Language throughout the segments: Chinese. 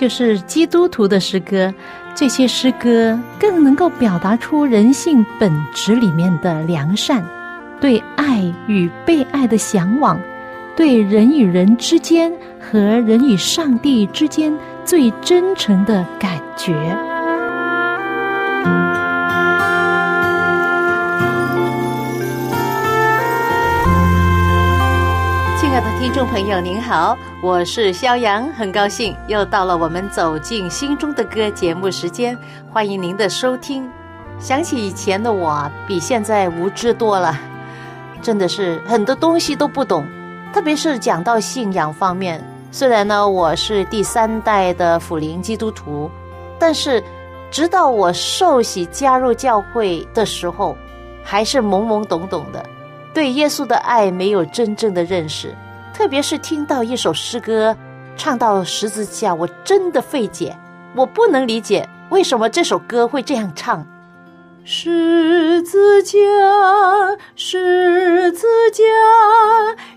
就是基督徒的诗歌。这些诗歌更能够表达出人性本质里面的良善，对爱与被爱的向往，对人与人之间和人与上帝之间最真诚的感觉。听众朋友，您好，我是肖阳，很高兴又到了我们走进心中的歌节目时间，欢迎您的收听。想起以前的我，比现在无知多了，真的是很多东西都不懂，特别是讲到信仰方面。虽然呢，我是第三代的辅灵基督徒，但是直到我受洗加入教会的时候，还是懵懵懂懂的。对耶稣的爱没有真正的认识，特别是听到一首诗歌唱到十字架，我真的费解，我不能理解为什么这首歌会这样唱。十字架，十字架，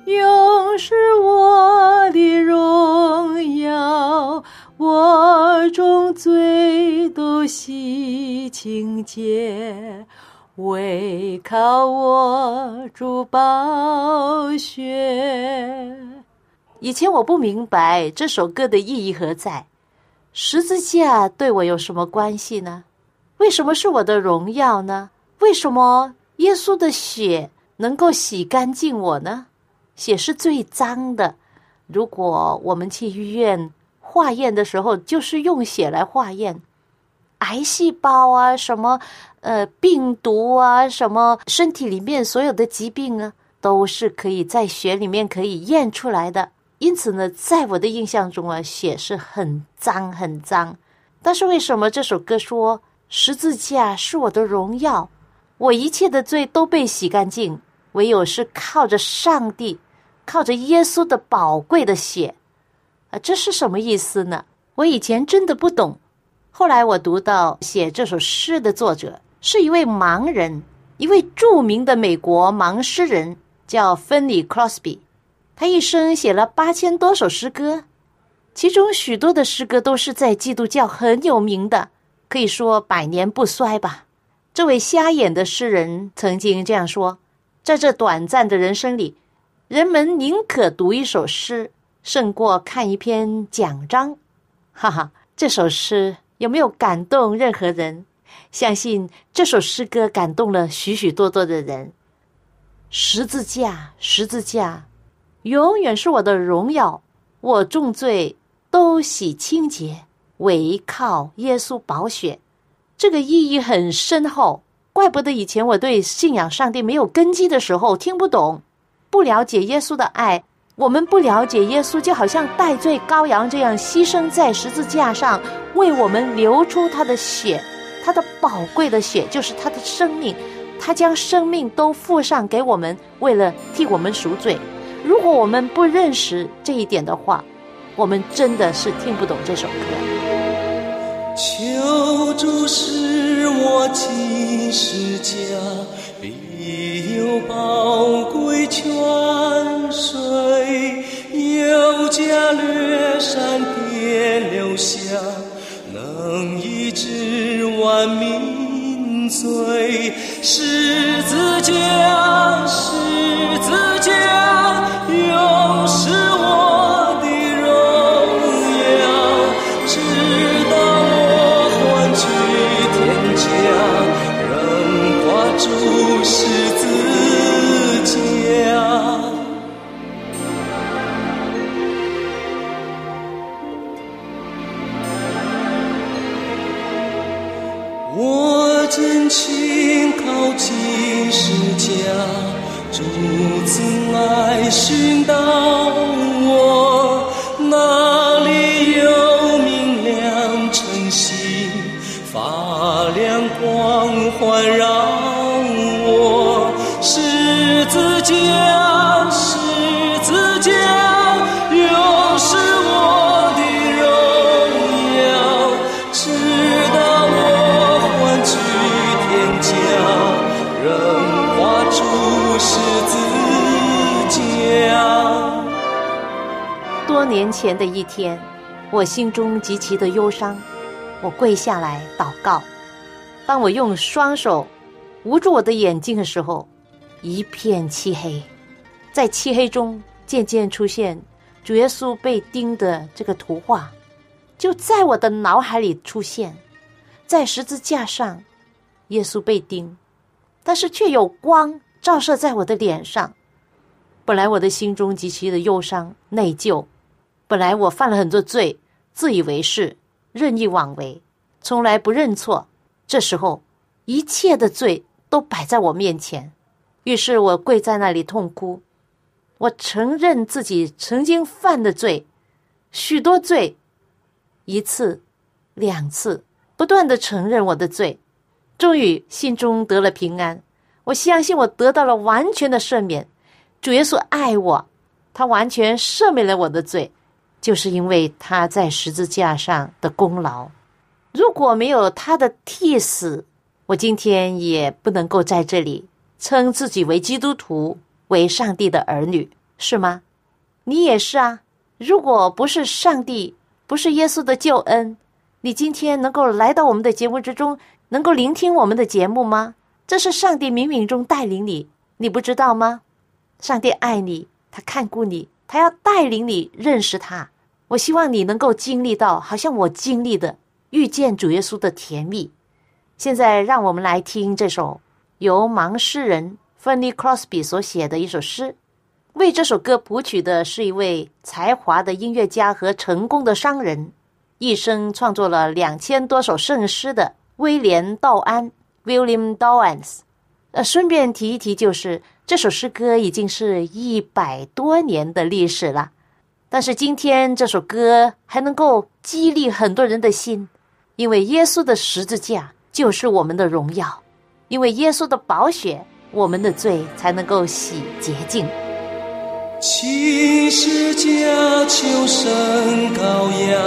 永是我的荣耀，我众罪都洗清洁。唯靠我主宝血。以前我不明白这首歌的意义何在，十字架对我有什么关系呢？为什么是我的荣耀呢？为什么耶稣的血能够洗干净我呢？血是最脏的，如果我们去医院化验的时候，就是用血来化验。癌细胞啊，什么呃病毒啊，什么身体里面所有的疾病啊，都是可以在血里面可以验出来的。因此呢，在我的印象中啊，血是很脏很脏。但是为什么这首歌说十字架是我的荣耀，我一切的罪都被洗干净，唯有是靠着上帝，靠着耶稣的宝贵的血啊，这是什么意思呢？我以前真的不懂。后来我读到写这首诗的作者是一位盲人，一位著名的美国盲诗人，叫芬尼·克罗斯比。他一生写了八千多首诗歌，其中许多的诗歌都是在基督教很有名的，可以说百年不衰吧。这位瞎眼的诗人曾经这样说：“在这短暂的人生里，人们宁可读一首诗，胜过看一篇讲章。”哈哈，这首诗。有没有感动任何人？相信这首诗歌感动了许许多多的人。十字架，十字架，永远是我的荣耀。我重罪都洗清洁，唯靠耶稣宝血。这个意义很深厚，怪不得以前我对信仰上帝没有根基的时候听不懂，不了解耶稣的爱。我们不了解耶稣，就好像戴罪羔羊这样牺牲在十字架上，为我们流出他的血，他的宝贵的血就是他的生命，他将生命都付上给我们，为了替我们赎罪。如果我们不认识这一点的话，我们真的是听不懂这首歌。求主使我进十家，必有宝贵泉水。有家略山别留下，能医治万民罪。十字架，是年前的一天，我心中极其的忧伤，我跪下来祷告。当我用双手捂住我的眼睛的时候，一片漆黑，在漆黑中渐渐出现主耶稣被钉的这个图画，就在我的脑海里出现，在十字架上，耶稣被钉，但是却有光照射在我的脸上。本来我的心中极其的忧伤内疚，本来我犯了很多罪，自以为是，任意妄为，从来不认错。这时候，一切的罪都摆在我面前，于是我跪在那里痛哭。我承认自己曾经犯的罪，许多罪，一次、两次，不断的承认我的罪，终于心中得了平安。我相信我得到了完全的赦免。主耶稣爱我，他完全赦免了我的罪，就是因为他在十字架上的功劳。如果没有他的替死，我今天也不能够在这里称自己为基督徒，为上帝的儿女，是吗？你也是啊。如果不是上帝，不是耶稣的救恩，你今天能够来到我们的节目之中，能够聆听我们的节目吗？这是上帝冥冥中带领你，你不知道吗？上帝爱你，他看顾你，他要带领你认识他。我希望你能够经历到，好像我经历的。遇见主耶稣的甜蜜。现在，让我们来听这首由盲诗人 Fanny Crosby 所写的一首诗。为这首歌谱曲的是一位才华的音乐家和成功的商人，一生创作了两千多首圣诗的威廉·道安 （William Dowans）。呃，顺便提一提，就是这首诗歌已经是一百多年的历史了，但是今天这首歌还能够激励很多人的心。因为耶稣的十字架就是我们的荣耀，因为耶稣的宝血，我们的罪才能够洗洁净。七十架求生羔羊，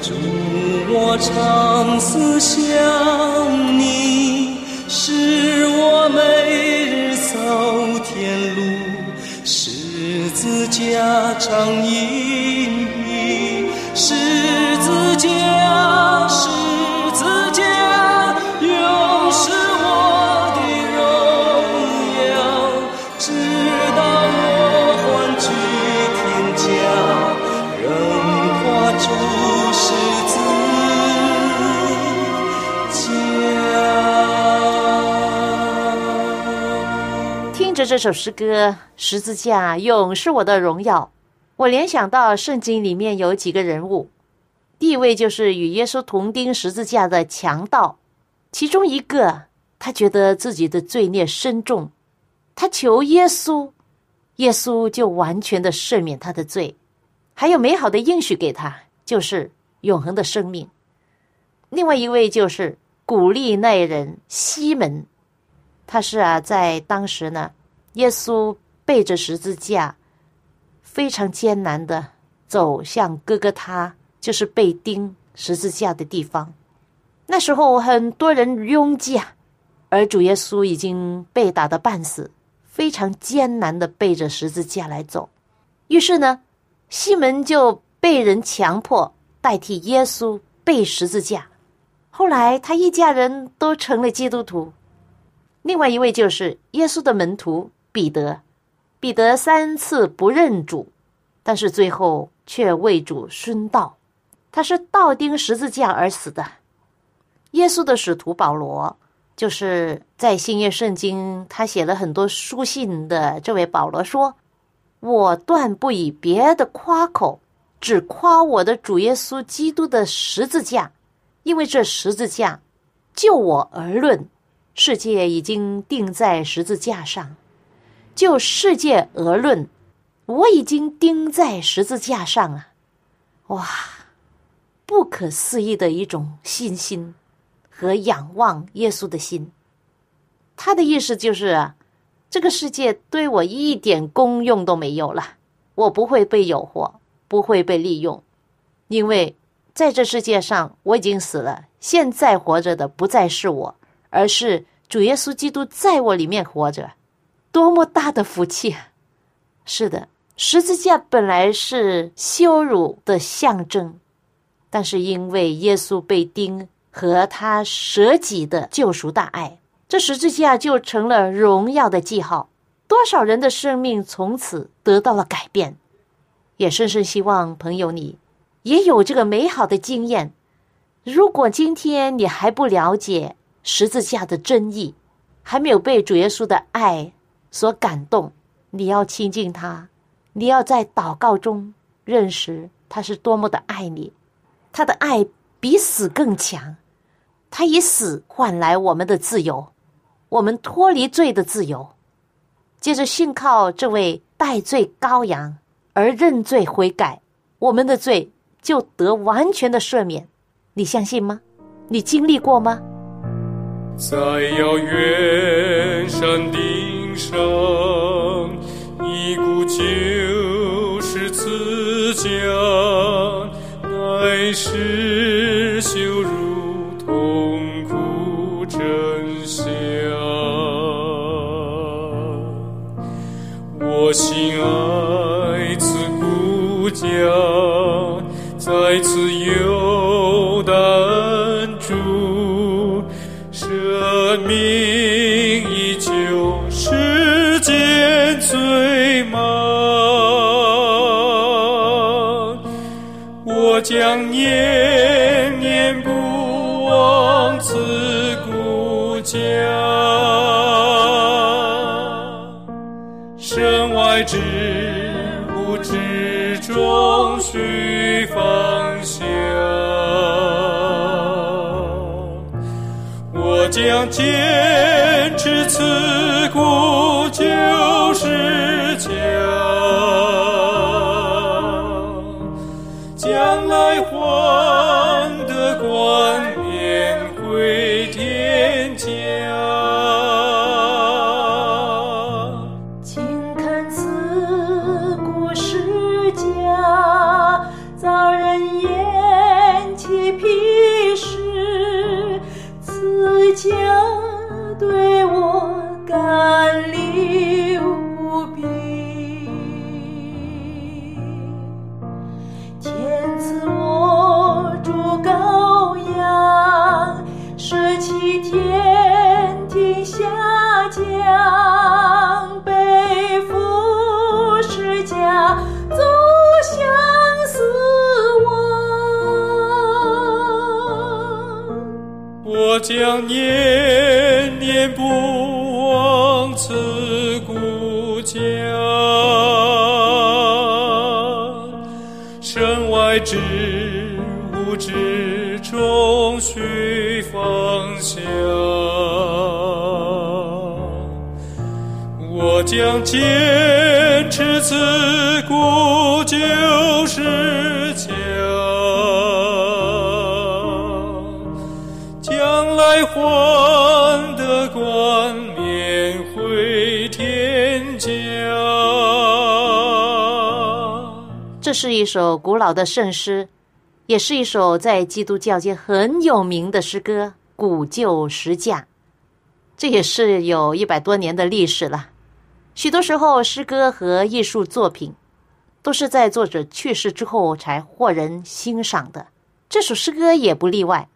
主我长思想你，使我每日走，十字架长意，是，着这首诗歌《十字架永是我的荣耀》，我联想到圣经里面有几个人物，第一位就是与耶稣同钉十字架的强盗，其中一个他觉得自己的罪孽深重，他求耶稣，耶稣就完全的赦免他的罪，还有美好的应许给他，就是永恒的生命。另外一位就是古利奈人西门，他是啊，在当时呢。耶稣背着十字架，非常艰难的走向哥哥他，就是被钉十字架的地方。那时候很多人拥挤啊，而主耶稣已经被打得半死，非常艰难的背着十字架来走。于是呢，西门就被人强迫代替耶稣背十字架。后来他一家人都成了基督徒。另外一位就是耶稣的门徒。彼得，彼得三次不认主，但是最后却为主殉道。他是倒钉十字架而死的。耶稣的使徒保罗，就是在新约圣经他写了很多书信的这位保罗说：“我断不以别的夸口，只夸我的主耶稣基督的十字架，因为这十字架，就我而论，世界已经钉在十字架上。”就世界而论，我已经钉在十字架上了。哇，不可思议的一种信心和仰望耶稣的心。他的意思就是，这个世界对我一点功用都没有了，我不会被诱惑，不会被利用，因为在这世界上我已经死了，现在活着的不再是我，而是主耶稣基督在我里面活着，多么大的福气啊！是的，十字架本来是羞辱的象征，但是因为耶稣被钉和他舍己的救赎大爱。这十字架就成了荣耀的记号，多少人的生命从此得到了改变。也深深希望朋友你也有这个美好的经验。如果今天你还不了解十字架的真意，还没有被主耶稣的爱所感动，你要亲近他，你要在祷告中认识他是多么的爱你，他的爱比死更强，他以死换来我们的自由。我们脱离罪的自由，接着信靠这位代罪羔羊而认罪悔改，我们的罪就得完全的赦免。你相信吗？你经历过吗？在遥远山顶上，一股救世慈家，乃是羞辱痛苦真相。我心爱此故家，在此坚持此身外之中须放下。我将坚持自古就是家。将来还这是一首古老的圣诗，也是一首在基督教界很有名的诗歌《古旧十架》。这也是有一百多年的历史了。许多时候，诗歌和艺术作品都是在作者去世之后才获人欣赏的。这首诗歌也不例外。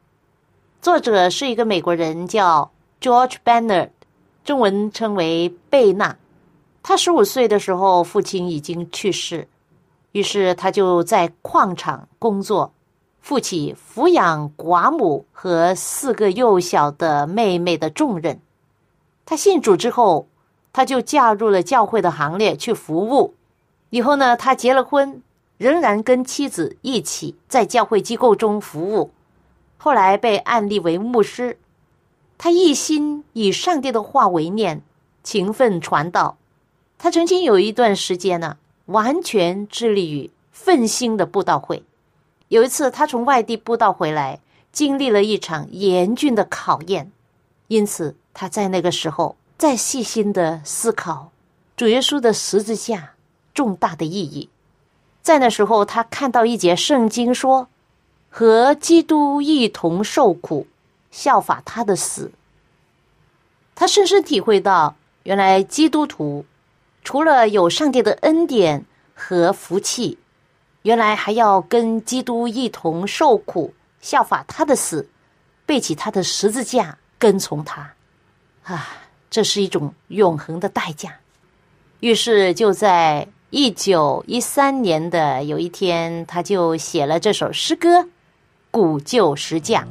作者是一个美国人，叫 George Bernard，中文称为贝纳。他十五岁的时候，父亲已经去世，于是他就在矿场工作，负起抚养寡母和四个幼小的妹妹的重任。他信主之后，他就加入了教会的行列去服务。以后呢，他结了婚，仍然跟妻子一起在教会机构中服务。后来被安立为牧师，他一心以上帝的话为念，勤奋传道。他曾经有一段时间呢，完全致力于奋心的布道会。有一次，他从外地布道回来，经历了一场严峻的考验，因此他在那个时候再细心的思考主耶稣的十字架重大的意义。在那时候，他看到一节圣经说：“和基督一同受苦，效法他的死。”他深深体会到，原来基督徒除了有上帝的恩典和福气，原来还要跟基督一同受苦，效法他的死，背起他的十字架，跟从他。啊，这是一种永恒的代价。于是就在。一九一三年的有一天，他就写了这首诗歌《古旧石架》。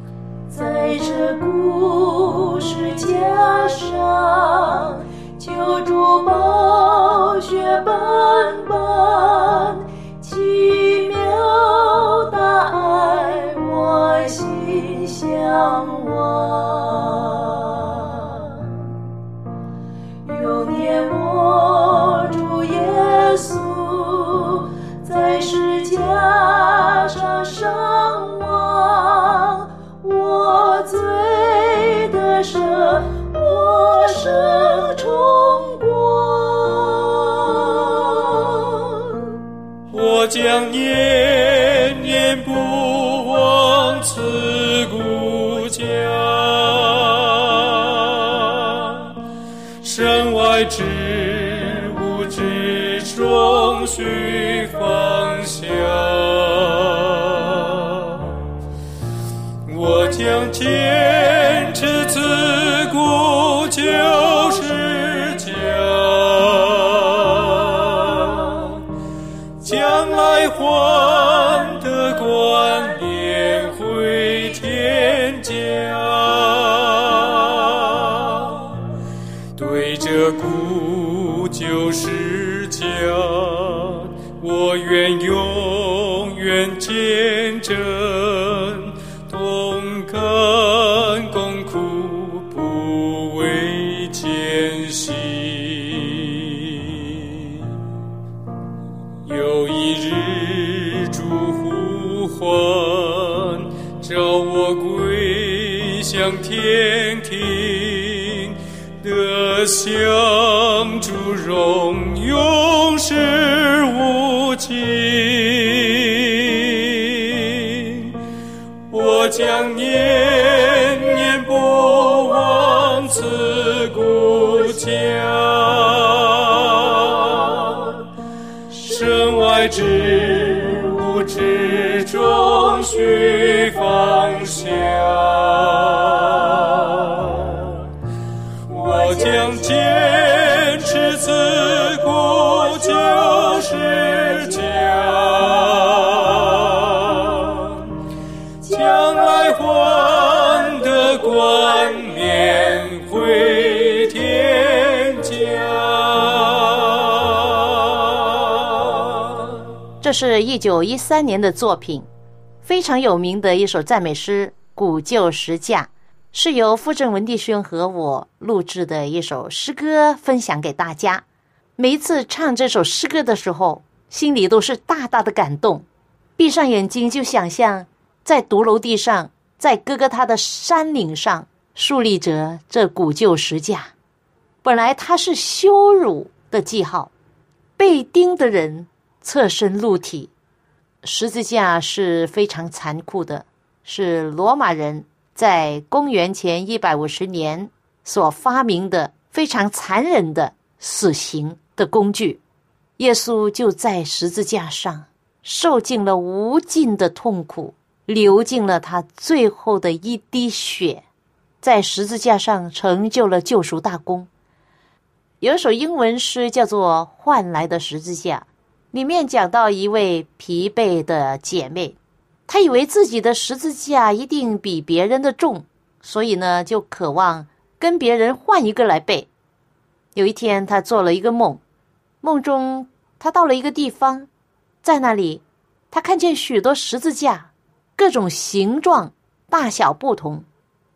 在这古石架上，救主宝血斑斑，奇妙大爱我心向往，身外之物之中寻方向。我将这是一九一三年的作品，非常有名的一首赞美诗《古旧石架》。是由傅正文弟兄和我录制的一首诗歌，分享给大家。每一次唱这首诗歌的时候，心里都是大大的感动。闭上眼睛，就想象在独楼地上，在哥哥他的山岭上，竖立着这古旧石架。本来它是羞辱的记号，被钉的人侧身露体。十字架是非常残酷的，是罗马人。在公元前一百五十年所发明的非常残忍的死刑的工具，耶稣就在十字架上受尽了无尽的痛苦，流尽了他最后的一滴血，在十字架上成就了救赎大功。有一首英文诗叫做《换来的十字架》，里面讲到一位疲惫的姐妹。她以为自己的十字架一定比别人的重，所以呢，就渴望跟别人换一个来背。有一天，她做了一个梦，梦中她到了一个地方，在那里，她看见许多十字架，各种形状、大小不同。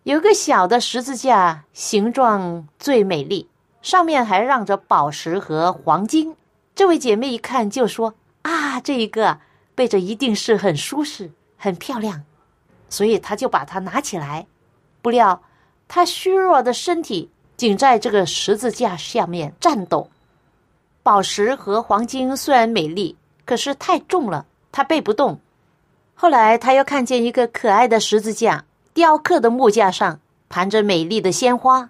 有个小的十字架，形状最美丽，上面还让着宝石和黄金。这位姐妹一看就说：“啊，这一个背着一定是很舒适。”很漂亮，所以她就把它拿起来。不料，她虚弱的身体仅在这个十字架下面颤抖。宝石和黄金虽然美丽，可是太重了，他背不动。后来他又看见一个可爱的十字架，雕刻的木架上盘着美丽的鲜花，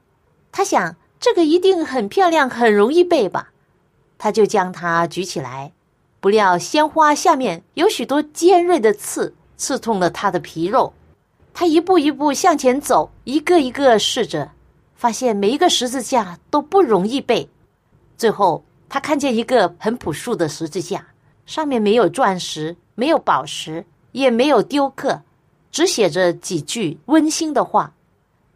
他想这个一定很漂亮，很容易背吧。他就将它举起来，不料鲜花下面有许多尖锐的刺，刺痛了他的皮肉。他一步一步向前走，一个一个试着，发现每一个十字架都不容易背。最后。他看见一个很朴素的十字架，上面没有钻石，没有宝石，也没有雕刻，只写着几句温馨的话。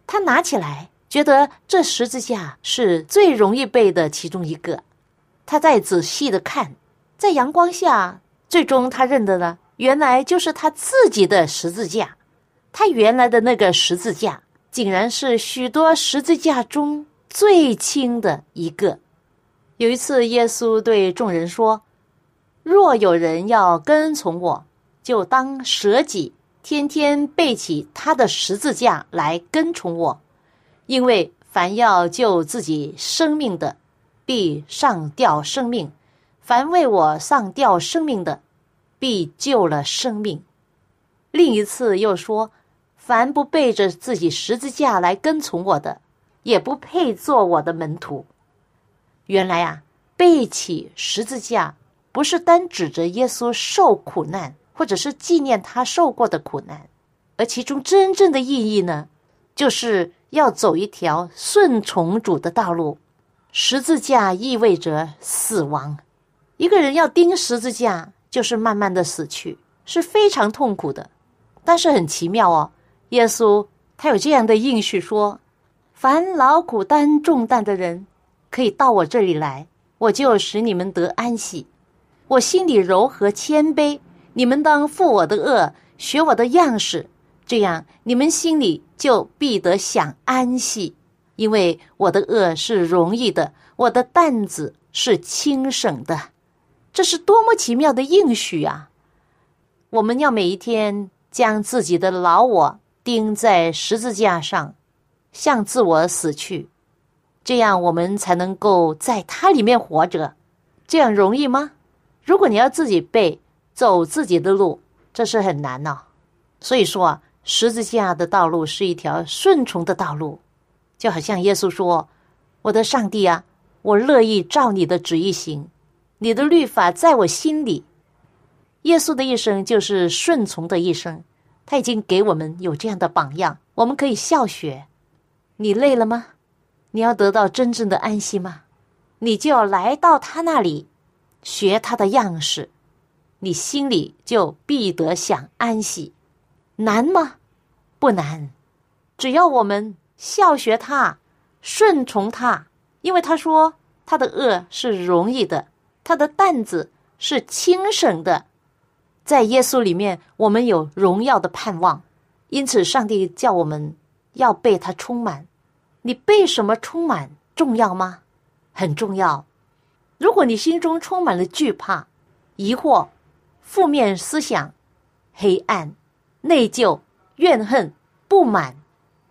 他拿起来，觉得这十字架是最容易背的其中一个。他再仔细的看，在阳光下，最终他认得了，原来就是他自己的十字架。他原来的那个十字架，竟然是许多十字架中最轻的一个。有一次，耶稣对众人说：“若有人要跟从我，就当舍己，天天背起他的十字架来跟从我。因为凡要救自己生命的，必上吊生命；凡为我上吊生命的，必救了生命。”另一次又说：“凡不背着自己十字架来跟从我的，也不配做我的门徒。”原来啊，背起十字架不是单指着耶稣受苦难，或者是纪念他受过的苦难，而其中真正的意义呢，就是要走一条顺从主的道路。十字架意味着死亡，一个人要钉十字架，就是慢慢的死去，是非常痛苦的。但是很奇妙哦，耶稣他有这样的应许说：凡劳苦担重担的人。可以到我这里来，我就使你们得安息。我心里柔和谦卑，你们当负我的恶，学我的样式，这样你们心里就必得享安息。因为我的恶是容易的，我的担子是轻省的。这是多么奇妙的应许啊！我们要每一天将自己的老我钉在十字架上，向自我死去。这样我们才能够在它里面活着，这样容易吗？如果你要自己背走自己的路，这是很难呢。所以说啊，十字架的道路是一条顺从的道路，就好像耶稣说：“我的上帝啊，我乐意照你的旨意行，你的律法在我心里。”耶稣的一生就是顺从的一生，他已经给我们有这样的榜样，我们可以效学。你累了吗？你要得到真正的安息吗？你就要来到他那里，学他的样式，你心里就必得享安息。难吗？不难，只要我们效学他，顺从他，因为他说他的恶是容易的，他的担子是轻省的。在耶稣里面，我们有荣耀的盼望，因此上帝叫我们要被他充满。你被什么充满重要吗？很重要。如果你心中充满了惧怕、疑惑、负面思想、黑暗、内疚、怨恨、不满，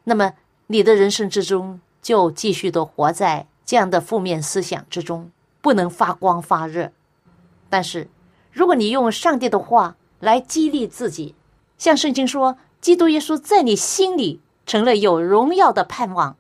那么你的人生之中就继续的活在这样的负面思想之中，不能发光发热。但是，如果你用上帝的话来激励自己，像圣经说，基督耶稣在你心里成了有荣耀的盼望。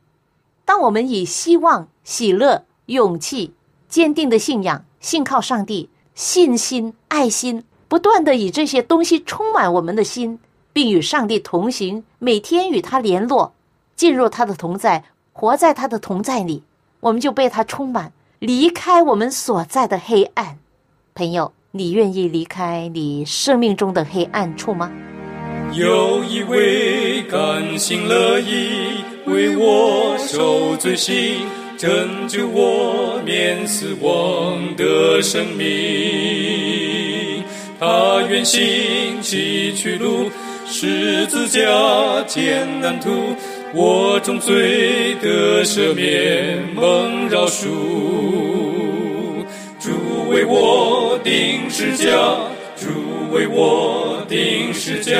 当我们以希望、喜乐、勇气、坚定的信仰、信靠上帝、信心、爱心，不断的以这些东西充满我们的心，并与上帝同行，每天与他联络，进入他的同在，活在他的同在里，我们就被他充满，离开我们所在的黑暗。朋友，你愿意离开你生命中的黑暗处吗？有一位甘心乐意。为我受罪行，拯救我免死亡的生命。他愿行崎岖路，十字架艰难途，我终罪的赦免蒙饶恕。主为我钉十架，主为我钉十架。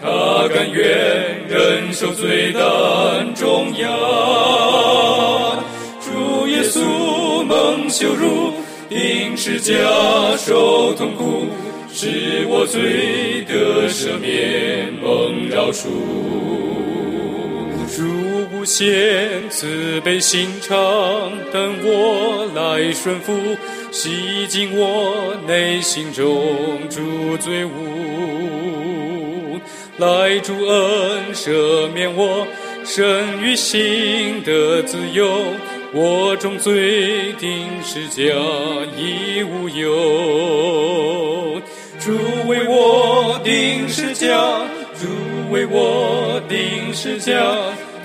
他甘愿忍受最担重压。主耶稣蒙羞辱，因十架受痛苦，使我罪得赦免，蒙饶恕。主不限慈悲心肠，等我来顺服，洗净我内心中诸罪污，来主恩赦免我。生于心的自由，我中罪定是假亦无忧。主为我定是假，为我定是假，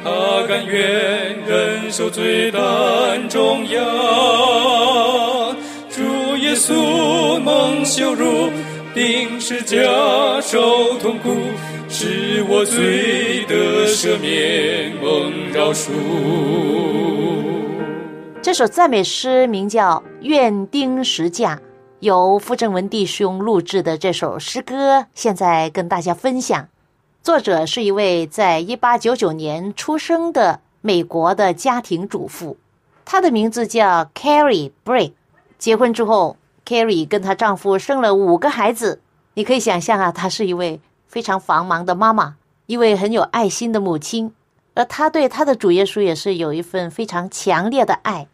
他甘愿忍受罪担重压。主耶稣蒙羞辱，定是假受痛苦。使我罪得赦免，蒙饶恕。这首赞美诗名叫《愿钉十架》，由傅正文弟兄录制的这首诗歌，现在跟大家分享。作者是一位在一八九九年出生的美国的家庭主妇，她的名字叫 Carrie Bray。结婚之后，Carrie 跟她丈夫生了五个孩子。你可以想象啊，她是一位。非常繁忙的妈妈，一位很有爱心的母亲，而她对她的主耶稣也是有一份非常强烈的爱。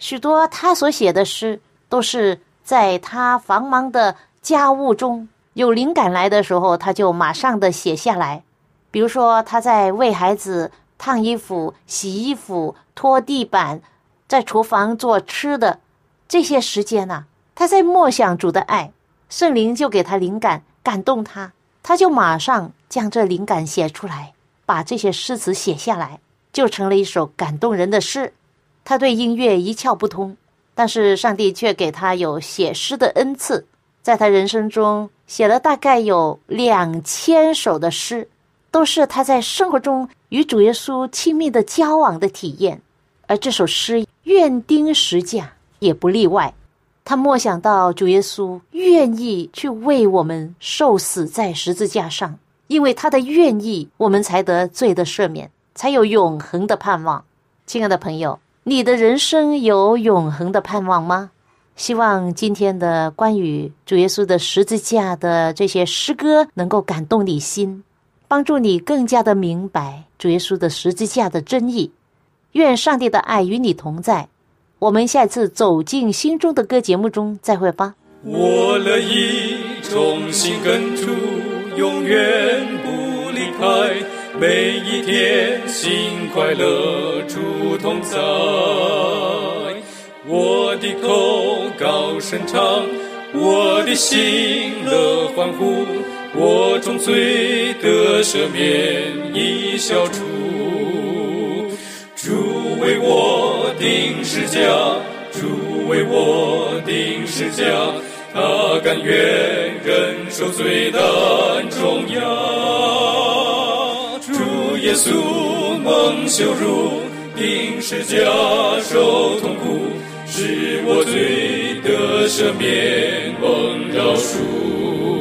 许多她所写的诗，都是在她繁忙的家务中有灵感来的时候，他就马上的写下来。比如说，他在为孩子烫衣服、洗衣服、拖地板，在厨房做吃的这些时间呢，他在默想主的爱，圣灵就给他灵感，感动他。他就马上将这灵感写出来，把这些诗词写下来，就成了一首感动人的诗。他对音乐一窍不通，但是上帝却给他有写诗的恩赐，在他人生中写了大概有两千首的诗，都是他在生活中与主耶稣亲密的交往的体验。而这首诗《愿钉十架》也不例外。他默想到主耶稣愿意去为我们受死在十字架上，因为他的愿意，我们才得罪的赦免，才有永恒的盼望。亲爱的朋友，你的人生有永恒的盼望吗？希望今天的关于主耶稣的十字架的这些诗歌能够感动你心，帮助你更加的明白主耶稣的十字架的真意。愿上帝的爱与你同在。我们下次走进心中的歌节目中再会吧。我乐意重新跟住，永远不离开，每一天心快乐主同在。我的口高声唱，我的心乐欢呼，我中罪得赦免已消除，主为我。定是家，主为我定是家，他甘愿忍受罪担重压。主耶稣蒙羞辱，定是家受痛苦，使我罪得赦免蒙饶恕。